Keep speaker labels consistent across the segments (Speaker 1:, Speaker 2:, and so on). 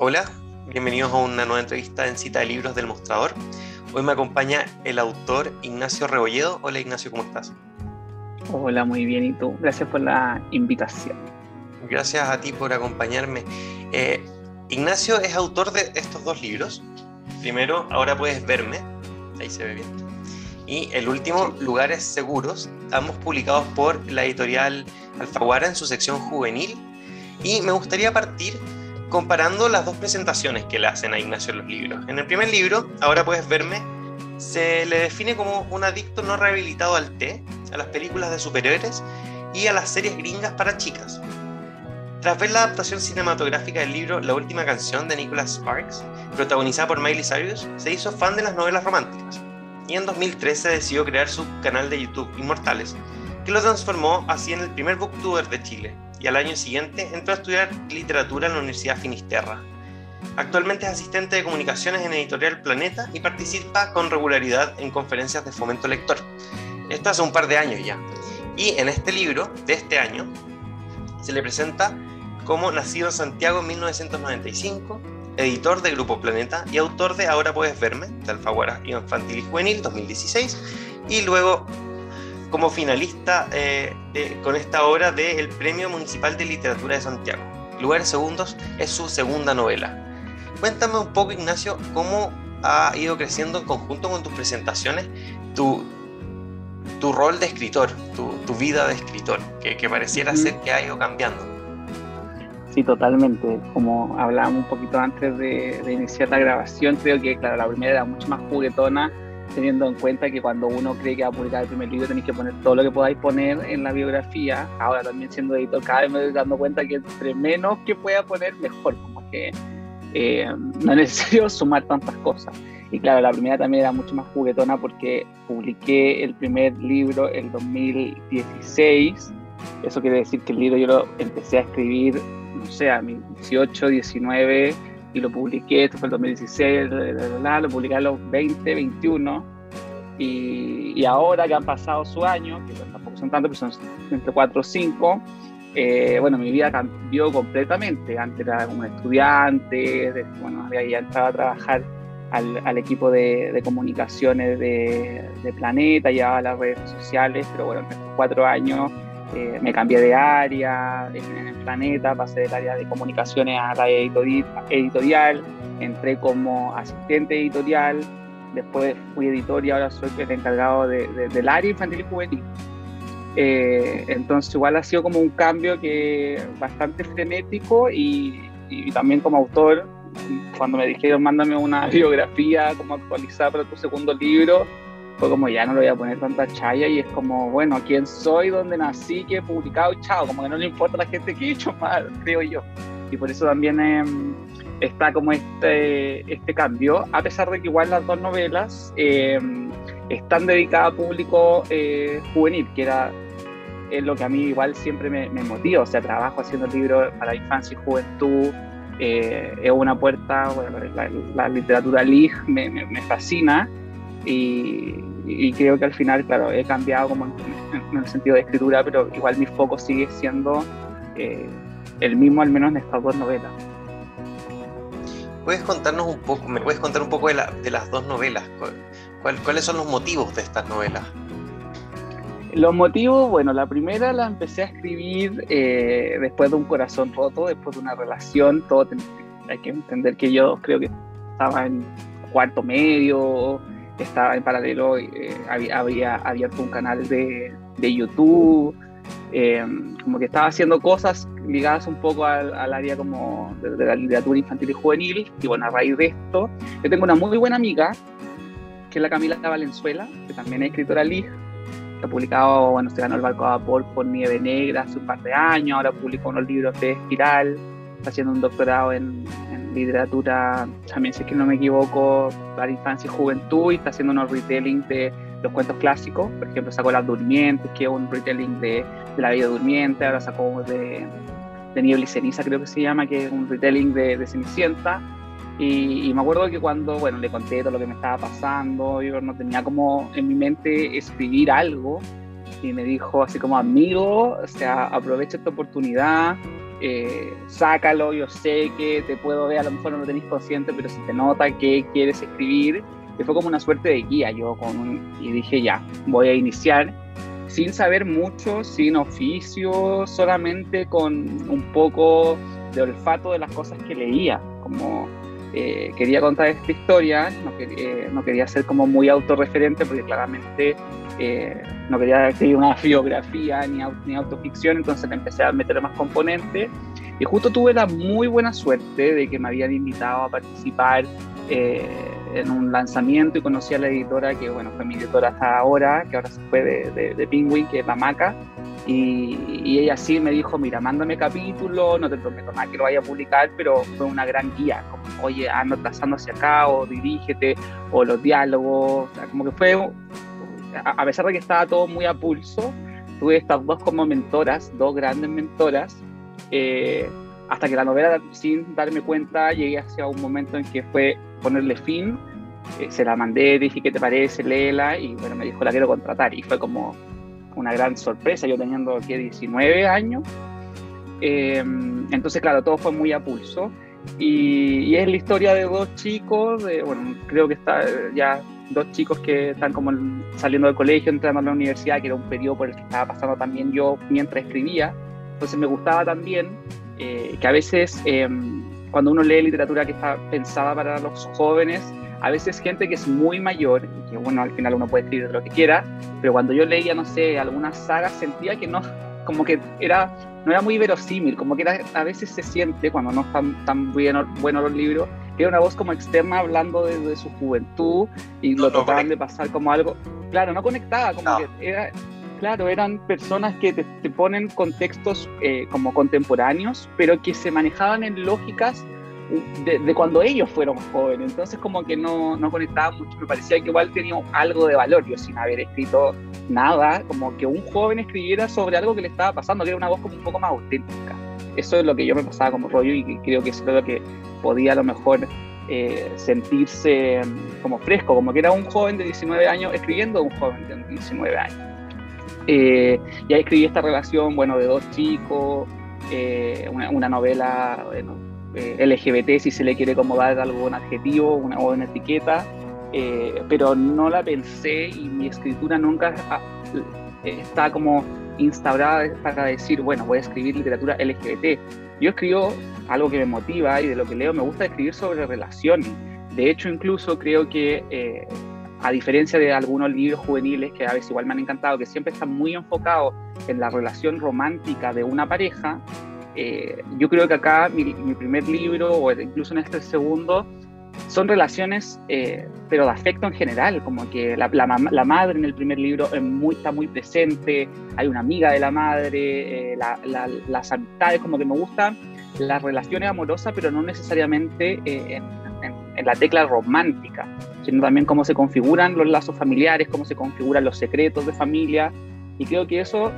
Speaker 1: Hola, bienvenidos a una nueva entrevista en Cita de Libros del Mostrador. Hoy me acompaña el autor Ignacio Rebolledo. Hola Ignacio, ¿cómo estás?
Speaker 2: Hola, muy bien. ¿Y tú? Gracias por la invitación.
Speaker 1: Gracias a ti por acompañarme. Eh, Ignacio es autor de estos dos libros. Primero, Ahora puedes verme. Ahí se ve bien. Y el último, Lugares Seguros, ambos publicados por la editorial Alfaguara en su sección juvenil. Y me gustaría partir comparando las dos presentaciones que le hacen a Ignacio en los libros. En el primer libro, Ahora puedes verme, se le define como un adicto no rehabilitado al té, a las películas de superhéroes y a las series gringas para chicas. Tras ver la adaptación cinematográfica del libro La última canción de Nicholas Sparks, protagonizada por Miley Cyrus, se hizo fan de las novelas románticas. Y en 2013 decidió crear su canal de YouTube Inmortales, que lo transformó así en el primer booktuber de Chile, y al año siguiente entró a estudiar literatura en la Universidad Finisterra. Actualmente es asistente de comunicaciones en Editorial Planeta y participa con regularidad en conferencias de fomento lector. Esto hace un par de años ya. Y en este libro de este año se le presenta como nacido en Santiago en 1995, editor de Grupo Planeta y autor de Ahora puedes verme, de Alfaguara Infantil y Juvenil 2016, y luego como finalista eh, con esta obra del Premio Municipal de Literatura de Santiago. Lugares Segundos es su segunda novela. Cuéntame un poco, Ignacio, cómo ha ido creciendo en conjunto con tus presentaciones tu, tu rol de escritor, tu, tu vida de escritor, que, que pareciera ser que ha ido cambiando.
Speaker 2: Sí, totalmente. Como hablábamos un poquito antes de, de iniciar la grabación, creo que, claro, la primera era mucho más juguetona teniendo en cuenta que cuando uno cree que va a publicar el primer libro tenéis que poner todo lo que podáis poner en la biografía. Ahora también siendo editor cada vez me estoy dando cuenta que entre menos que pueda poner mejor, como que eh, no es necesario sumar tantas cosas. Y claro, la primera también era mucho más juguetona porque publiqué el primer libro en 2016. Eso quiere decir que el libro yo lo empecé a escribir, no sé, a mis 18, 19 y lo publiqué, esto fue el 2016, lo publiqué a los 20, 21, y, y, ahora que han pasado su año, que tampoco son tantos, pero son entre 4 o 5, eh, bueno, mi vida cambió completamente. Antes era un estudiante, bueno, había ya entrado a trabajar al, equipo de, de comunicaciones de, de, Planeta, llevaba las redes sociales, pero bueno, en estos cuatro años eh, me cambié de área en, el planeta, pasé del área de comunicaciones a la editorial, entré como asistente editorial, después fui editor y ahora soy el encargado de, de, del área infantil y juvenil. Eh, entonces igual ha sido como un cambio que bastante frenético y, y, también como autor, cuando me dijeron mándame una biografía como actualizada para tu segundo libro, fue como ya no le voy a poner tanta chaya y es como, bueno, quién soy, dónde nací, qué he publicado, chao, como que no le importa a la gente que he hecho mal, creo yo. Y por eso también eh, está como este, este cambio, a pesar de que igual las dos novelas eh, están dedicadas a público eh, juvenil, que era es lo que a mí igual siempre me, me motiva, o sea, trabajo haciendo libros para infancia y juventud, es una puerta, bueno, la, la literatura LIG me, me, me fascina, y, y, creo que al final, claro, he cambiado como en, en, el sentido de escritura, pero igual mi foco sigue siendo eh, el mismo, al menos en estas dos novelas.
Speaker 1: ¿Puedes contarnos un poco, me puedes contar un poco de, la, de las dos novelas? ¿Cuál, ¿Cuáles son los motivos de estas novelas?
Speaker 2: Los motivos, bueno, la primera la empecé a escribir eh, después de un corazón roto, después de una relación, todo hay que entender que yo creo que estaba en cuarto medio, estaba en paralelo, eh, había, abierto un canal de, de YouTube, eh, como que estaba haciendo cosas ligadas un poco al, al área como de, de, la literatura infantil y juvenil, y bueno, a raíz de esto, yo tengo una muy buena amiga, que es la Camila Valenzuela, que también es escritora LIG, que ha publicado, bueno, se ganó el barco a vapor por Nieve Negra hace un par de años, ahora publicó unos libros de Espiral, está haciendo un doctorado en, en literatura, también si es que no me equivoco, para infancia y juventud, y está haciendo unos retelling de los cuentos clásicos, por ejemplo sacó Las Durmientes, que es un retelling de, de La Vida Durmiente, ahora sacó de, de Niebla y Ceniza, creo que se llama, que es un retelling de, de Cenicienta, y, y, me acuerdo que cuando, bueno, le conté todo lo que me estaba pasando, yo no tenía como en mi mente escribir algo, y me dijo así como, amigo, o sea, aprovecha esta oportunidad, eh, sácalo, yo sé que te puedo ver, a lo mejor no lo tenéis consciente, pero si te nota que quieres escribir, y fue como una suerte de guía yo con y dije ya, voy a iniciar sin saber mucho, sin oficio, solamente con un poco de olfato de las cosas que leía, como eh, quería contar esta historia, no, eh, no, quería ser como muy autorreferente porque claramente eh, no quería escribir una biografía ni, ni autoficción, entonces empecé a meter más componentes. Y justo tuve la muy buena suerte de que me habían invitado a participar en un lanzamiento y conocí a la editora que bueno fue mi editora hasta ahora, que ahora se fue de, de, de Penguin, que es la Maca, y, ella sí me dijo, mira, mándame capítulo, no te prometo nada que lo vaya a publicar, pero fue una gran guía, como, oye, anda trazando hacia acá, o dirígete, o los diálogos, como que fue, a, pesar de que estaba todo muy a pulso, tuve estas dos como mentoras, dos grandes mentoras, eh, hasta que la novela, sin darme cuenta, llegué hacia un momento en que fue ponerle fin, eh, se la mandé, dije, ¿qué te parece? Léela, y bueno, me dijo, la quiero contratar, y fue como una gran sorpresa, yo teniendo aquí 19 años. Eh, entonces, claro, todo fue muy a pulso. Y, es la historia de dos chicos, de, bueno, creo que está ya dos chicos que están como saliendo del colegio, entrando a la universidad, que era un periodo por el que estaba pasando también yo mientras escribía. Entonces me gustaba también eh, que a veces eh, cuando uno lee literatura que está pensada para los jóvenes, a veces gente que es muy mayor, y que bueno, al final uno puede escribir lo que quiera, pero cuando yo leía, no sé, algunas sagas sentía que no, como que era, no era muy verosímil, como que era, a veces se siente, cuando no están tan bien, buenos los libros, era una voz como externa hablando de, su juventud y lo trataban de pasar como algo, claro, no conectaba, como que era, claro, eran personas que te, ponen contextos eh, como contemporáneos, pero que se manejaban en lógicas de, cuando ellos fueron jóvenes, entonces como que no, no conectaba mucho, me parecía que igual tenía algo de valor, yo sin haber escrito nada, como que un joven escribiera sobre algo que le estaba pasando, que era una voz como un poco más auténtica. Eso es lo que yo me pasaba como rollo y creo que eso es lo que podía a lo mejor eh, sentirse mm, como fresco, como que era un joven de 19 años escribiendo a un joven de 19 años. Eh, y ahí escribí esta relación, bueno, de dos chicos, eh, una, novela, eh, LGBT, si se le quiere como dar algún adjetivo una, o una etiqueta, pero no la pensé y mi escritura nunca está como instaurada para decir, bueno, voy a escribir literatura LGBT. Yo escribo algo que me motiva y de lo que leo me gusta escribir sobre relaciones. De hecho, incluso creo que, eh, a diferencia de algunos libros juveniles que a veces igual me han encantado, que siempre están muy enfocados en la relación romántica de una pareja, eh, yo creo que acá mi, primer libro, o incluso en este segundo, son relaciones, eh, pero de afecto en general, como que la, la, madre en el primer libro muy, está muy presente, hay una amiga de la madre, eh, las amistades, como que me gustan las relaciones amorosas, pero no necesariamente en, en, la tecla romántica, sino también cómo se configuran los lazos familiares, cómo se configuran los secretos de familia, y creo que eso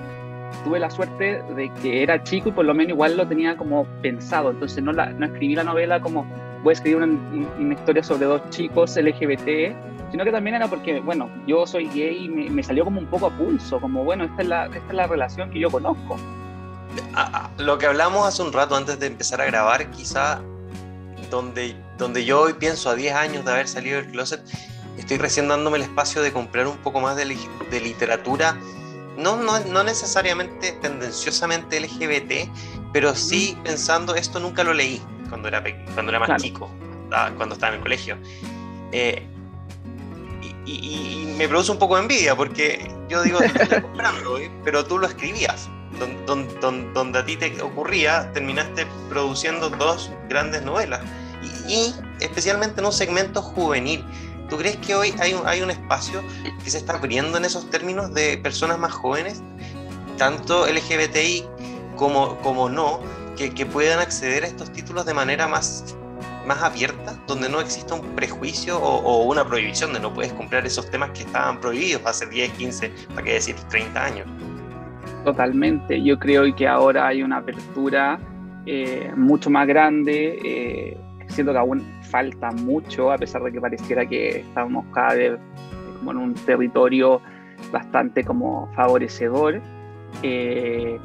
Speaker 2: tuve la suerte de que era chico y por lo menos igual lo tenía como pensado. Entonces no, la, no escribí la novela como voy a escribir una, historia sobre dos chicos LGBT, sino que también era porque, bueno, yo soy gay y me, salió como un poco a pulso, como, bueno, esta es la, esta es la relación que yo conozco.
Speaker 1: Lo que hablamos hace un rato antes de empezar a grabar, quizá donde, donde yo hoy pienso a 10 años de haber salido del closet, estoy recién dándome el espacio de comprar un poco más de, de literatura no, no, necesariamente tendenciosamente LGBT, pero sí pensando, esto nunca lo leí cuando era, cuando era más chico, cuando estaba en el colegio. Eh, y, me produce un poco de envidia porque yo digo, comprando, ¿eh? pero tú lo escribías. Donde, a ti te ocurría, terminaste produciendo dos grandes novelas. Y, y especialmente en un segmento juvenil ¿Tú crees que hoy hay un, hay un espacio que se está abriendo en esos términos de personas más jóvenes, tanto LGBTI como, como no, que, puedan acceder a estos títulos de manera más, más abierta, donde no exista un prejuicio o, una prohibición de no puedes comprar esos temas que estaban prohibidos hace 10, 15, para qué decir 30 años?
Speaker 2: Totalmente, yo creo que ahora hay una apertura eh, mucho más grande. Eh, siento que aún falta mucho, a pesar de que pareciera que estamos cada vez como en un territorio bastante como favorecedor. Eh,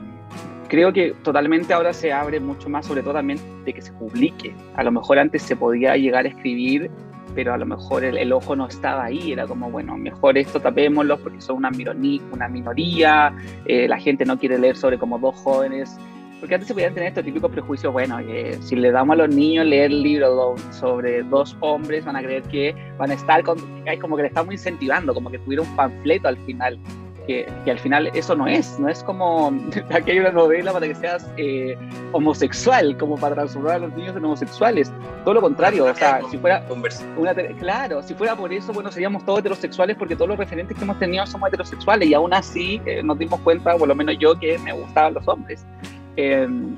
Speaker 2: creo que totalmente ahora se abre mucho más, sobre todo también de que se publique. A lo mejor antes se podía llegar a escribir, pero a lo mejor el, ojo no estaba ahí, era como, bueno, mejor esto tapémoslo porque son una, una minoría, eh, la gente no quiere leer sobre como dos jóvenes. Porque antes se podían tener estos típicos prejuicios, bueno, que si le damos a los niños leer libros sobre dos hombres, van a creer que van a estar, con, como que le estamos incentivando, como que tuviera un panfleto al final que, al final eso no es, no es como aquí hay una novela para que seas eh, homosexual, como para transformar a los niños en homosexuales. Todo lo contrario, o sea, si fuera una, claro, si fuera por eso, bueno, seríamos todos heterosexuales porque todos los referentes que hemos tenido somos heterosexuales y aún así eh, nos dimos cuenta, por lo menos yo, que me gustaban los hombres. Em,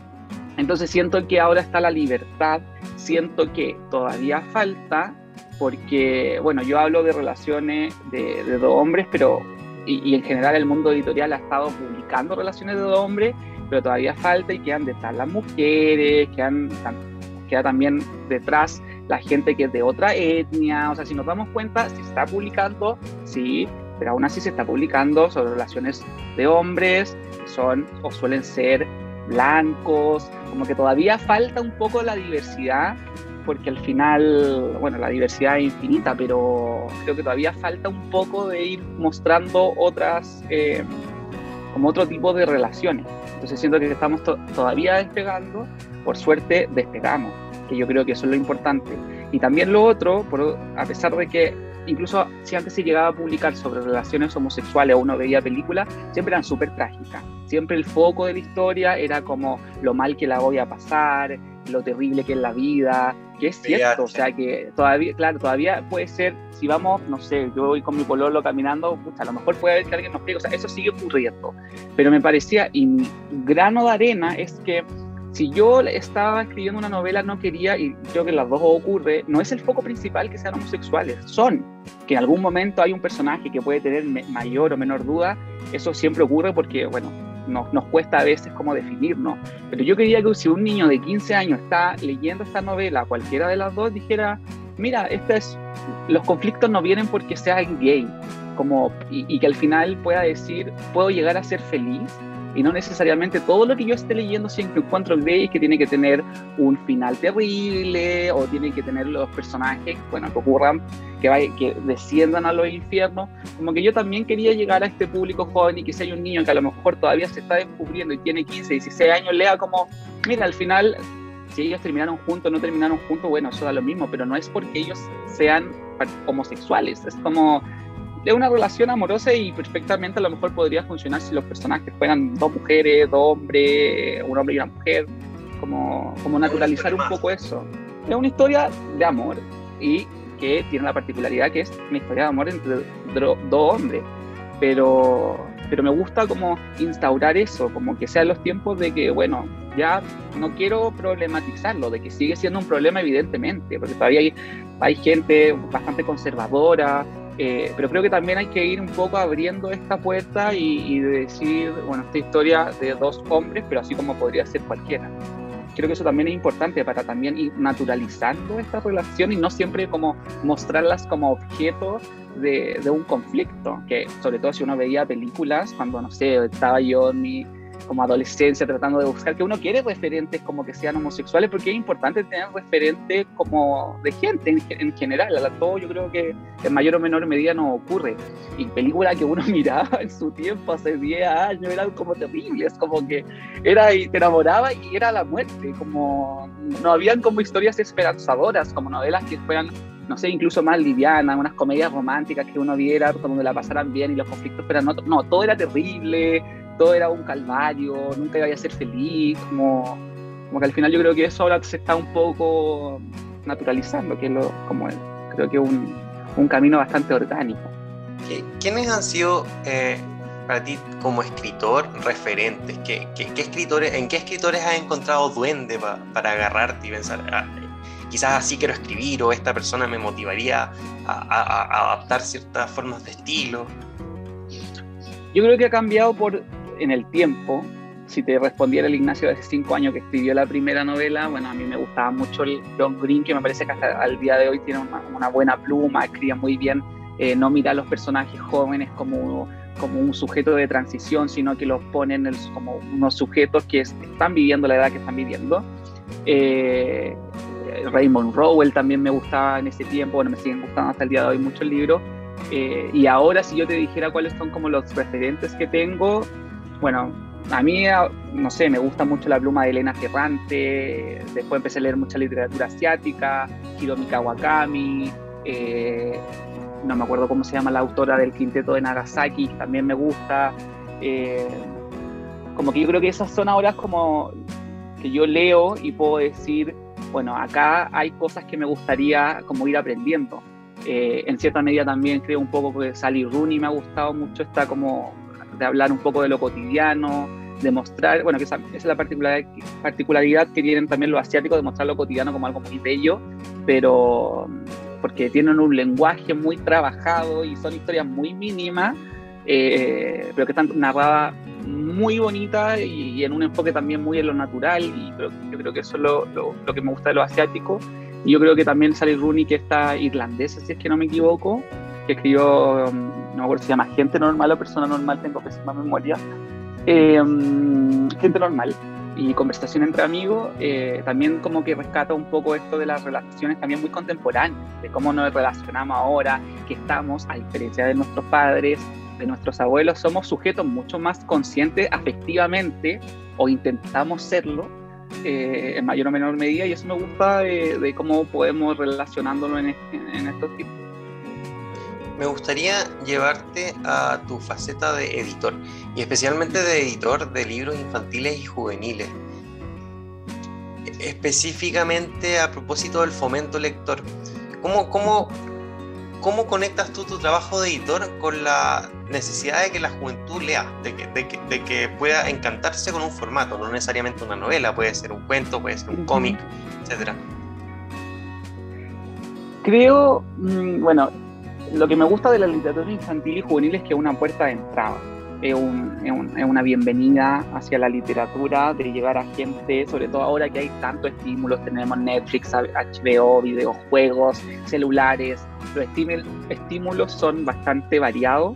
Speaker 2: entonces siento que ahora está la libertad, siento que todavía falta porque, bueno, yo hablo de relaciones de, de dos hombres, pero y, en general el mundo editorial ha estado publicando relaciones de hombres, pero todavía falta y quedan detrás las mujeres, quedan, queda también detrás la gente que es de otra etnia, o sea, si nos damos cuenta, se está publicando, sí, pero aún así se está publicando sobre relaciones de hombres, que son o suelen ser blancos, como que todavía falta un poco la diversidad porque al final, bueno, la diversidad es infinita, pero creo que todavía falta un poco de ir mostrando otras, eh, como otro tipo de relaciones. Entonces siento que estamos todavía despegando, por suerte despegamos, que yo creo que eso es lo importante. Y también lo otro, por, a pesar de que incluso si antes se llegaba a publicar sobre relaciones homosexuales o uno veía películas, siempre eran súper trágicas. Siempre el foco de la historia era como lo mal que la voy a pasar, lo terrible que es la vida, que es cierto, o sea que todavía, claro, todavía puede ser, si vamos, no sé, yo voy con mi pololo caminando, a lo mejor puede haber que alguien nos pegue, o sea, eso sigue ocurriendo. Pero me parecía, y mi grano de arena es que si yo estaba escribiendo una novela, no quería, y creo que las dos ocurre, no es el foco principal que sean homosexuales, son que en algún momento hay un personaje que puede tener mayor o menor duda, eso siempre ocurre porque, bueno, nos, cuesta a veces como definirnos. Pero yo quería que si un niño de 15 años está leyendo esta novela, cualquiera de las dos, dijera, mira, este es, los conflictos no vienen porque sea gay, como, y que al final pueda decir, puedo llegar a ser feliz y no necesariamente todo lo que yo esté leyendo siempre encuentro gay que tiene que tener un final terrible o tiene que tener los personajes, bueno, que ocurran, que, vaya, que desciendan a los infiernos. Como que yo también quería llegar a este público joven y que si hay un niño que a lo mejor todavía se está descubriendo y tiene 15, 16 años, lea como, mira, al final si ellos terminaron juntos no terminaron juntos, bueno, eso da lo mismo, pero no es porque ellos sean homosexuales, es como es una relación amorosa y perfectamente a lo mejor podría funcionar si los personajes fueran dos mujeres, dos hombres, un hombre y una mujer, como, como naturalizar un poco eso. Es una historia de amor y que tiene la particularidad que es una historia de amor entre dos hombres, pero, pero me gusta como instaurar eso, como que sean los tiempos de que, bueno, ya no quiero problematizarlo, de que sigue siendo un problema evidentemente, porque todavía hay, hay gente bastante conservadora, eh, pero creo que también hay que ir un poco abriendo esta puerta y, decir, bueno, esta historia de dos hombres, pero así como podría ser cualquiera. Creo que eso también es importante para también ir naturalizando esta relación y no siempre como mostrarlas como objeto de, de un conflicto, que sobre todo si uno veía películas, cuando, no sé, estaba yo en mi como adolescencia tratando de buscar, que uno quiere referentes como que sean homosexuales, porque es importante tener referentes como de gente en, general, a todo yo creo que en mayor o menor medida no ocurre. Y películas que uno miraba en su tiempo, hace 10 años, eran como terribles, como que era y te enamoraba y era la muerte, como no habían como historias esperanzadoras, como novelas que fueran no sé, incluso más livianas, unas comedias románticas que uno viera, donde la pasaran bien y los conflictos pero no, no, todo era terrible, todo era un calvario, nunca iba a ser feliz, como, como que al final yo creo que eso ahora se está un poco naturalizando, que es lo, como creo que un, un camino bastante orgánico.
Speaker 1: ¿Quiénes han sido eh, para ti como escritor referentes? ¿Qué, qué, escritores, ¿En qué escritores has encontrado duende para agarrarte y pensar, ah, quizás así quiero escribir o esta persona me motivaría a, a adaptar ciertas formas de estilo?
Speaker 2: Yo creo que ha cambiado por en el tiempo, si te respondiera el Ignacio de hace cinco años que escribió la primera novela, bueno, a mí me gustaba mucho el John Green, que me parece que hasta al día de hoy tiene una, buena pluma, escribe muy bien, eh, no mira a los personajes jóvenes como como un sujeto de transición, sino que los ponen como unos sujetos que están viviendo la edad que están viviendo. Eh, Raymond Rowell también me gustaba en ese tiempo, bueno, me siguen gustando hasta el día de hoy muchos libros. Eh, y ahora si yo te dijera cuáles son como los referentes que tengo, bueno, a mí, no sé, me gusta mucho la pluma de Elena Ferrante, después empecé a leer mucha literatura asiática, Hiromi Kawakami, eh, no me acuerdo cómo se llama la autora del quinteto de Nagasaki, también me gusta. Eh, como que yo creo que esas son ahora como que yo leo y puedo decir, bueno, acá hay cosas que me gustaría como ir aprendiendo. Eh, en cierta medida también creo un poco que Sally Rooney me ha gustado mucho, está como de hablar un poco de lo cotidiano, de mostrar, bueno, que esa, es la particularidad, particularidad que tienen también los asiáticos, de mostrar lo cotidiano como algo muy bello, pero porque tienen un lenguaje muy trabajado y son historias muy mínimas, eh, pero que están narradas muy bonitas y, en un enfoque también muy en lo natural, y yo creo que eso es lo, lo, que me gusta de los asiáticos. Y yo creo que también Sally Rooney, que está irlandesa, si es que no me equivoco, que escribió, mm, no me acuerdo si se llama Gente Normal o Persona Normal, tengo pésima memoria, eh, mm, Gente Normal, y conversación entre amigos, eh, también como que rescata un poco esto de las relaciones también muy contemporáneas, de cómo nos relacionamos ahora, que estamos, a diferencia de nuestros padres, de nuestros abuelos, somos sujetos mucho más conscientes afectivamente, o intentamos serlo, eh, en mayor o menor medida, y eso me gusta de, cómo podemos relacionándolo en, en estos tiempos
Speaker 1: me gustaría llevarte a tu faceta de editor, y especialmente de editor de libros infantiles y juveniles. Específicamente a propósito del fomento lector, ¿cómo, cómo, cómo conectas tú tu trabajo de editor con la necesidad de que la juventud lea, de que, de que, pueda encantarse con un formato, no necesariamente una novela, puede ser un cuento, puede ser un cómic, etcétera?
Speaker 2: Creo, mm, bueno, lo que me gusta de la literatura infantil y juvenil es que es una puerta de entrada, es, una bienvenida hacia la literatura, de llegar a gente, sobre todo ahora que hay tantos estímulos, tenemos Netflix, HBO, videojuegos, celulares, los estímulos son bastante variados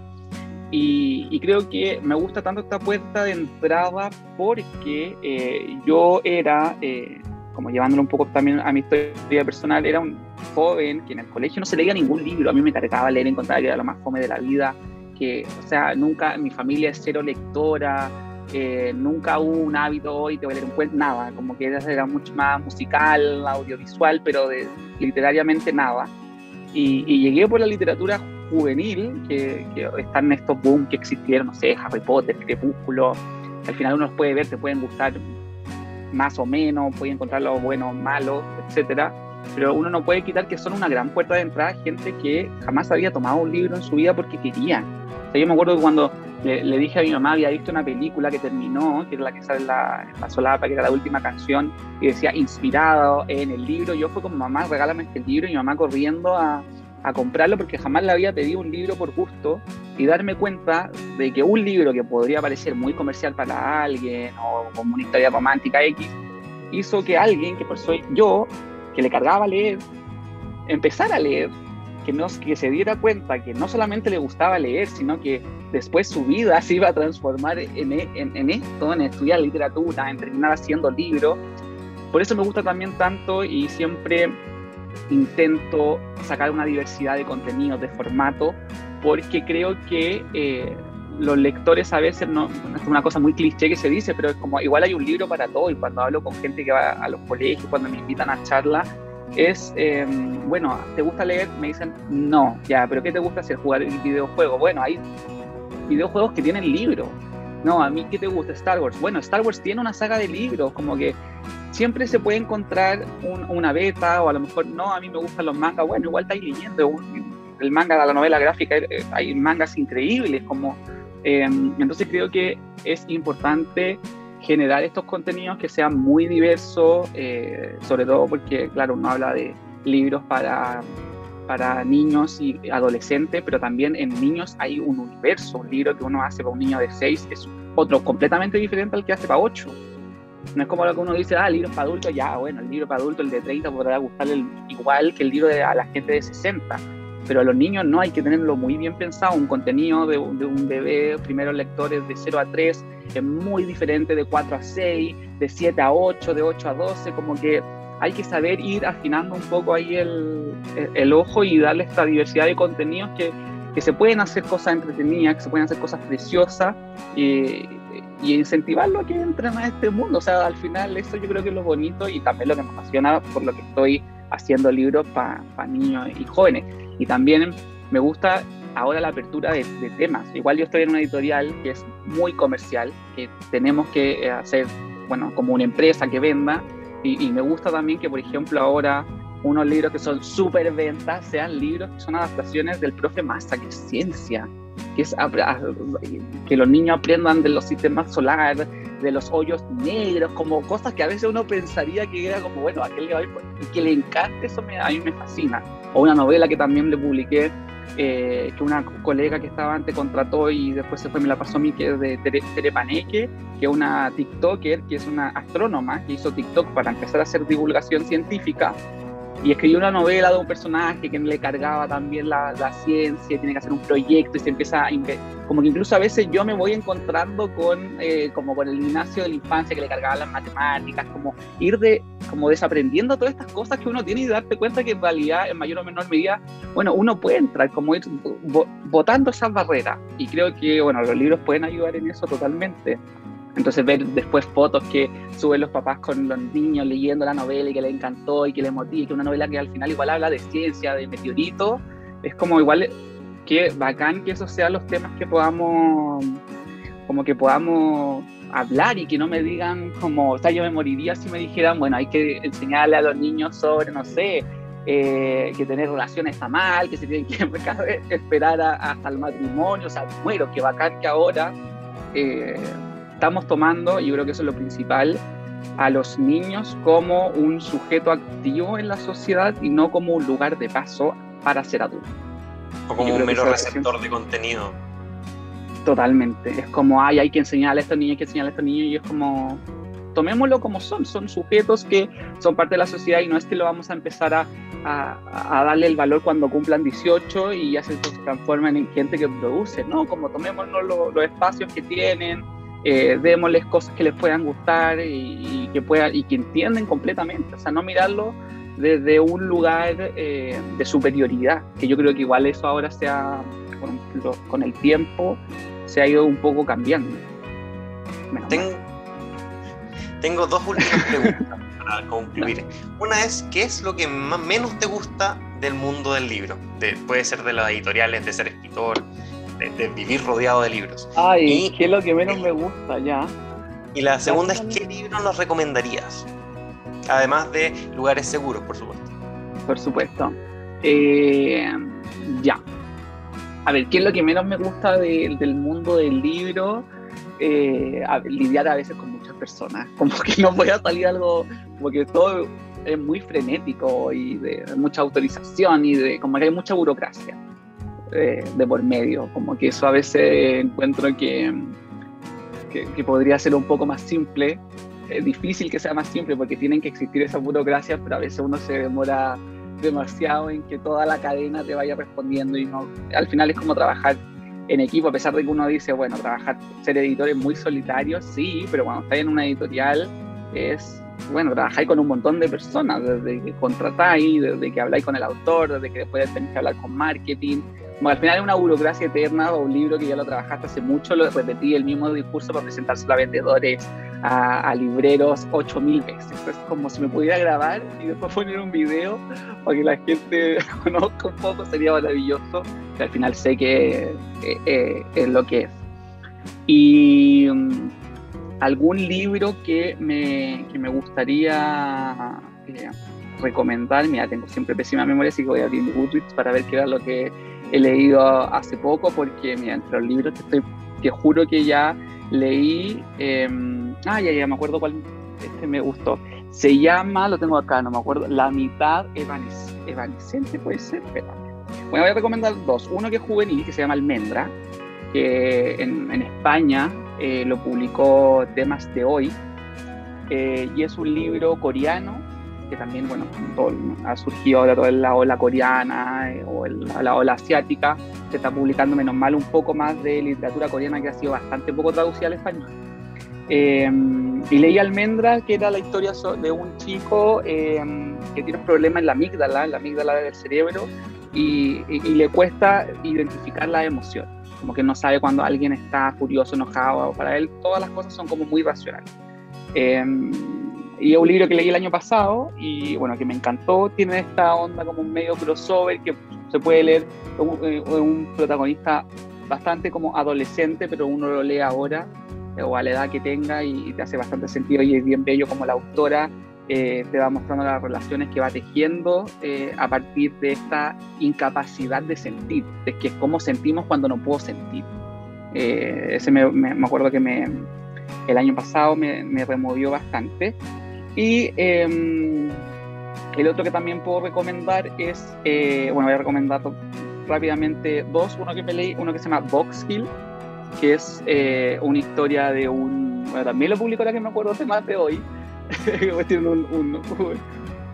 Speaker 2: y, creo que me gusta tanto esta puerta de entrada porque eh, yo era... Eh, como llevándolo un poco también a mi historia personal, era un joven que en el colegio no se leía ningún libro, a mí me cargaba leer, encontraba que era lo más fome de la vida, que, o sea, nunca, mi familia es cero lectora, eh, nunca hubo un hábito hoy de leer un cuento, nada, como que era mucho más musical, audiovisual, pero de, literariamente nada. Y, llegué por la literatura juvenil, que, que están estos boom que existieron, no sé, Harry Potter, Crepúsculo, al final uno los puede ver, te pueden gustar más o menos, puede encontrar lo bueno o malo, etcétera. Pero uno no puede quitar que son una gran puerta de entrada gente que jamás había tomado un libro en su vida porque quería. O yo me acuerdo que cuando le, dije a mi mamá, había visto una película que terminó, que era la que sale en la, la solapa, que era la última canción, y decía inspirado en el libro. Yo fui como, mamá, regálame este libro, y mi mamá corriendo a, a comprarlo porque jamás le había pedido un libro por gusto y darme cuenta de que un libro que podría parecer muy comercial para alguien o como una historia romántica X, hizo que alguien, que por soy yo, que le cargaba leer, empezara a leer, que, no, que se diera cuenta que no solamente le gustaba leer, sino que después su vida se iba a transformar en, en, en esto, en estudiar literatura, en terminar haciendo libros. Por eso me gusta también tanto y siempre intento sacar una diversidad de contenidos, de formato, porque creo que eh, los lectores a veces, no, es una cosa muy cliché que se dice, pero es como igual hay un libro para todo y cuando hablo con gente que va a los colegios, cuando me invitan a charla, es, em, bueno, ¿te gusta leer? Me dicen, no, ya, pero ¿qué te gusta hacer? Jugar videojuegos. Bueno, hay videojuegos que tienen libros. No, a mí, ¿qué te gusta? Star Wars. Bueno, Star Wars tiene una saga de libros, como que siempre se puede encontrar una beta o a lo mejor no, a mí me gustan los mangas, bueno, igual estáis leyendo el manga de la novela gráfica, eh, hay mangas increíbles, como, em, entonces creo que es importante generar estos contenidos que sean muy diversos, eh, sobre todo porque, claro, uno habla de libros para, para niños y adolescentes, pero también en niños hay un universo, un libro que uno hace para un niño de 6 es otro completamente diferente al que hace para 8 no es como lo que uno dice, ah, libros para adultos, ya, bueno, el libro para adultos, el de 30, podrá gustarle igual que el libro de, a la gente de 60. Pero a los niños no hay que tenerlo muy bien pensado. Un contenido de, de un bebé, primeros lectores de 0 a 3, es muy diferente de 4 a 6, de 7 a 8, de 8 a 12, como que hay que saber ir afinando un poco ahí el, el, ojo y darle esta diversidad de contenidos que, que, se pueden hacer cosas entretenidas, que se pueden hacer cosas preciosas y, y incentivarlo a que entren a este mundo. O sea, al final eso yo creo que es lo bonito y también lo que me apasiona por lo que estoy haciendo libros para niños y jóvenes. Y también me gusta ahora la apertura de, de, temas. Igual yo estoy en una editorial que es muy comercial, que tenemos que eh, hacer, bueno, como una empresa que venda. Y, y me gusta también que, por ejemplo, ahora unos libros que son súper ventas sean libros que son adaptaciones del profe Massa, que es ciencia, que es que los niños aprendan de los sistemas solares, de los hoyos negros, como cosas que a veces uno pensaría que era como, bueno, a qué le va ir, que le encante, eso me, a mí me fascina. O una novela que también le publiqué, eh, que una colega que estaba antes contrató y después se fue, me la pasó a mí, que es de Tere, que es una TikToker, que es una astrónoma, que hizo TikTok para empezar a hacer divulgación científica y escribió una novela de un personaje que le cargaba también la, la, ciencia, tiene que hacer un proyecto y se empieza a como que incluso a veces yo me voy encontrando con eh, como con el Ignacio de la infancia que le cargaba las matemáticas, como ir de como desaprendiendo todas estas cosas que uno tiene y darte cuenta que en realidad en mayor o menor medida, bueno, uno puede entrar, como ir botando esas barreras y creo que bueno, los libros pueden ayudar en eso totalmente. Entonces ver después fotos que suben los papás con los niños leyendo la novela y que les encantó y que les motiva, y que una novela que al final igual habla de ciencia, de meteoritos, es como igual que bacán que esos sean los temas que podamos, como que podamos hablar y que no me digan como, o sea, yo me moriría si me dijeran, bueno, hay que enseñarle a los niños sobre, no sé, eh, que tener relaciones está mal, que se tienen que esperar hasta el matrimonio, o sea, muero, que bacán que ahora... Eh, estamos tomando, y yo creo que eso es lo principal, a los niños como un sujeto activo en la sociedad y no como un lugar de paso para ser adulto.
Speaker 1: O como un mero receptor de contenido.
Speaker 2: Totalmente. Es como, ay, hay que enseñarle a estos niños, hay que enseñarle a estos niños, y es como, tomémoslo como son, son sujetos que son parte de la sociedad y no es que lo vamos a empezar a, a, darle el valor cuando cumplan 18 y ya se transformen en gente que produce, ¿no? Como tomémonos los espacios que tienen, eh, démosles cosas que les puedan gustar y, que puedan y que entienden completamente, o sea, no mirarlo desde un lugar eh, de superioridad, que yo creo que igual eso ahora se ha, con, el tiempo, se ha ido un poco cambiando.
Speaker 1: Tengo, tengo, dos últimas preguntas para concluir. Una es, ¿qué es lo que más, menos te gusta del mundo del libro? puede ser de las editoriales, de ser escritor, de, vivir rodeado de libros.
Speaker 2: Ay, y, ¿qué es lo que menos me gusta ya?
Speaker 1: Y la segunda es, ¿qué libro nos recomendarías? Además de lugares seguros, por supuesto.
Speaker 2: Por supuesto. Eh, ya. A ver, ¿qué es lo que menos me gusta del mundo del libro? Eh, lidiar a veces con muchas personas. Como que no voy a salir algo, como que todo es muy frenético y de mucha autorización y de como que hay mucha burocracia. Eh, de por medio. Como que eso a veces encuentro que, que, podría ser un poco más simple. Es difícil que sea más simple porque tienen que existir esas burocracias, pero a veces uno se demora demasiado en que toda la cadena te vaya respondiendo y no, al final es como trabajar en equipo, a pesar de que uno dice, bueno, trabajar, ser editor es muy solitario, sí, pero cuando estás en una editorial es, bueno, trabajáis con un montón de personas, desde que contratáis, desde que habláis con el autor, desde que después tenéis que hablar con marketing, al final es una burocracia eterna o un libro que ya lo trabajaste hace mucho, lo repetí el mismo discurso para presentárselo a vendedores, a, libreros ocho mil veces. Es como si me pudiera grabar y después poner un video para que la gente conozca un poco, sería maravilloso, que al final sé que eh, eh, es lo que es. Y um, algún libro que me, que me gustaría eh, recomendar, mira, tengo siempre pésima memoria, así que voy a abrir Goodreads para ver qué era lo que he leído hace poco porque, mira, entre los libros que estoy, que juro que ya leí, eh, ah, ya, ya me acuerdo cuál este me gustó. Se llama, lo tengo acá, no me acuerdo, La mitad evanescente, puede ser, bueno, voy a recomendar dos. Uno que es juvenil, que se llama Almendra, que en, en España eh, lo publicó Temas de Hoy, eh, y es un libro coreano que también, bueno, ha surgido ahora toda la ola coreana eh, o la ola asiática, se está publicando menos mal un poco más de literatura coreana que ha sido bastante poco traducida al español. Em, y leí Almendra, que era la historia de un chico em, que tiene un problema en la amígdala, en la amígdala del cerebro, y, le cuesta identificar la emoción, como que no sabe cuando alguien está furioso, enojado, para él todas las cosas son como muy racionales. Em, y es un libro que leí el año pasado y bueno, que me encantó, tiene esta onda como un medio crossover que se puede leer un, eh, un protagonista bastante como adolescente, pero uno lo lee ahora o a la edad que tenga y, te hace bastante sentido y es bien bello como la autora eh, te va mostrando las relaciones que va tejiendo eh, a partir de esta incapacidad de sentir, de que es cómo sentimos cuando no puedo sentir. Eh, ese me, me, acuerdo que me, el año pasado me, me removió bastante. Y em, el otro que también puedo recomendar es, bueno, voy a recomendar rápidamente dos, uno que me leí, uno que se llama Box Hill, que es eh, una historia de un. Bueno, también lo publicó la que me acuerdo de más de hoy. un, un,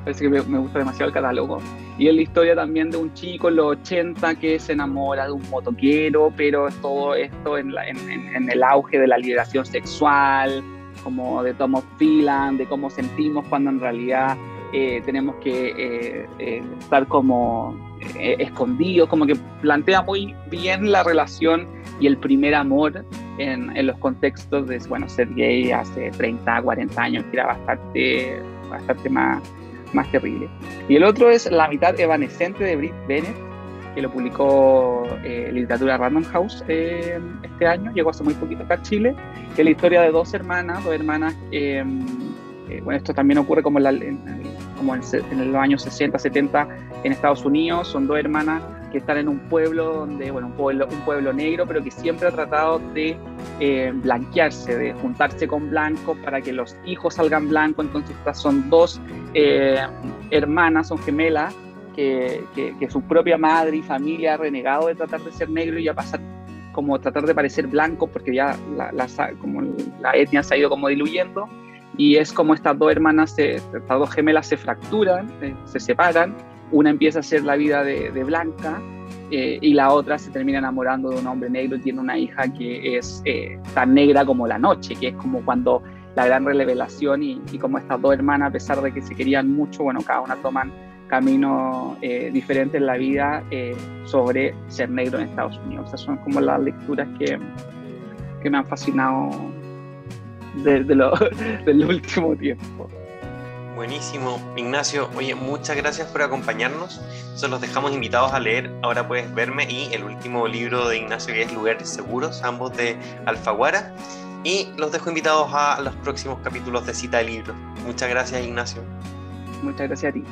Speaker 2: parece que me, gusta demasiado el catálogo. Y es la historia también de un chico en los 80 que se enamora de un motoquero, pero todo esto en, en, el auge de la liberación sexual, como de Tom of de cómo sentimos cuando en realidad eh, tenemos que eh, estar como escondidos, como que plantea muy bien la relación y el primer amor en, en, los contextos de, bueno, ser gay hace 30, 40 años, que era bastante, bastante más, más terrible. Y el otro es La mitad evanescente de Britt Bennett, que lo publicó eh, Literatura Random House eh, este año, llegó hace muy poquito acá a Chile, que es la historia de dos hermanas, dos hermanas, eh, bueno, esto también ocurre como, en, como en, en, los años 60, 70 en Estados Unidos, son dos hermanas que están en un pueblo donde, bueno, un pueblo, un pueblo negro, pero que siempre ha tratado de eh, blanquearse, de juntarse con blancos para que los hijos salgan blancos. Entonces, estas son dos eh, hermanas, son gemelas, que, que, su propia madre y familia ha renegado de tratar de ser negro y a pasar como tratar de parecer blanco porque ya la, la, como la etnia se ha ido como diluyendo. Y es como estas dos hermanas, estas dos gemelas se fracturan, eh, se separan. Una empieza a ser la vida de, Blanca eh, y la otra se termina enamorando de un hombre negro y tiene una hija que es eh, tan negra como la noche, que es como cuando la gran revelación y, como estas dos hermanas, a pesar de que se querían mucho, bueno, cada una toman caminos eh, diferentes en la vida sobre ser negro en Estados Unidos. Esas son como las lecturas que, que me han fascinado desde lo, del último tiempo.
Speaker 1: Buenísimo, Ignacio. Oye, muchas gracias por acompañarnos. Se los dejamos invitados a leer Ahora puedes verme y el último libro de Ignacio que es Lugares Seguros, ambos de Alfaguara. Y los dejo invitados a los próximos capítulos de Cita de Libros. Muchas gracias, Ignacio.
Speaker 2: Muchas gracias a ti.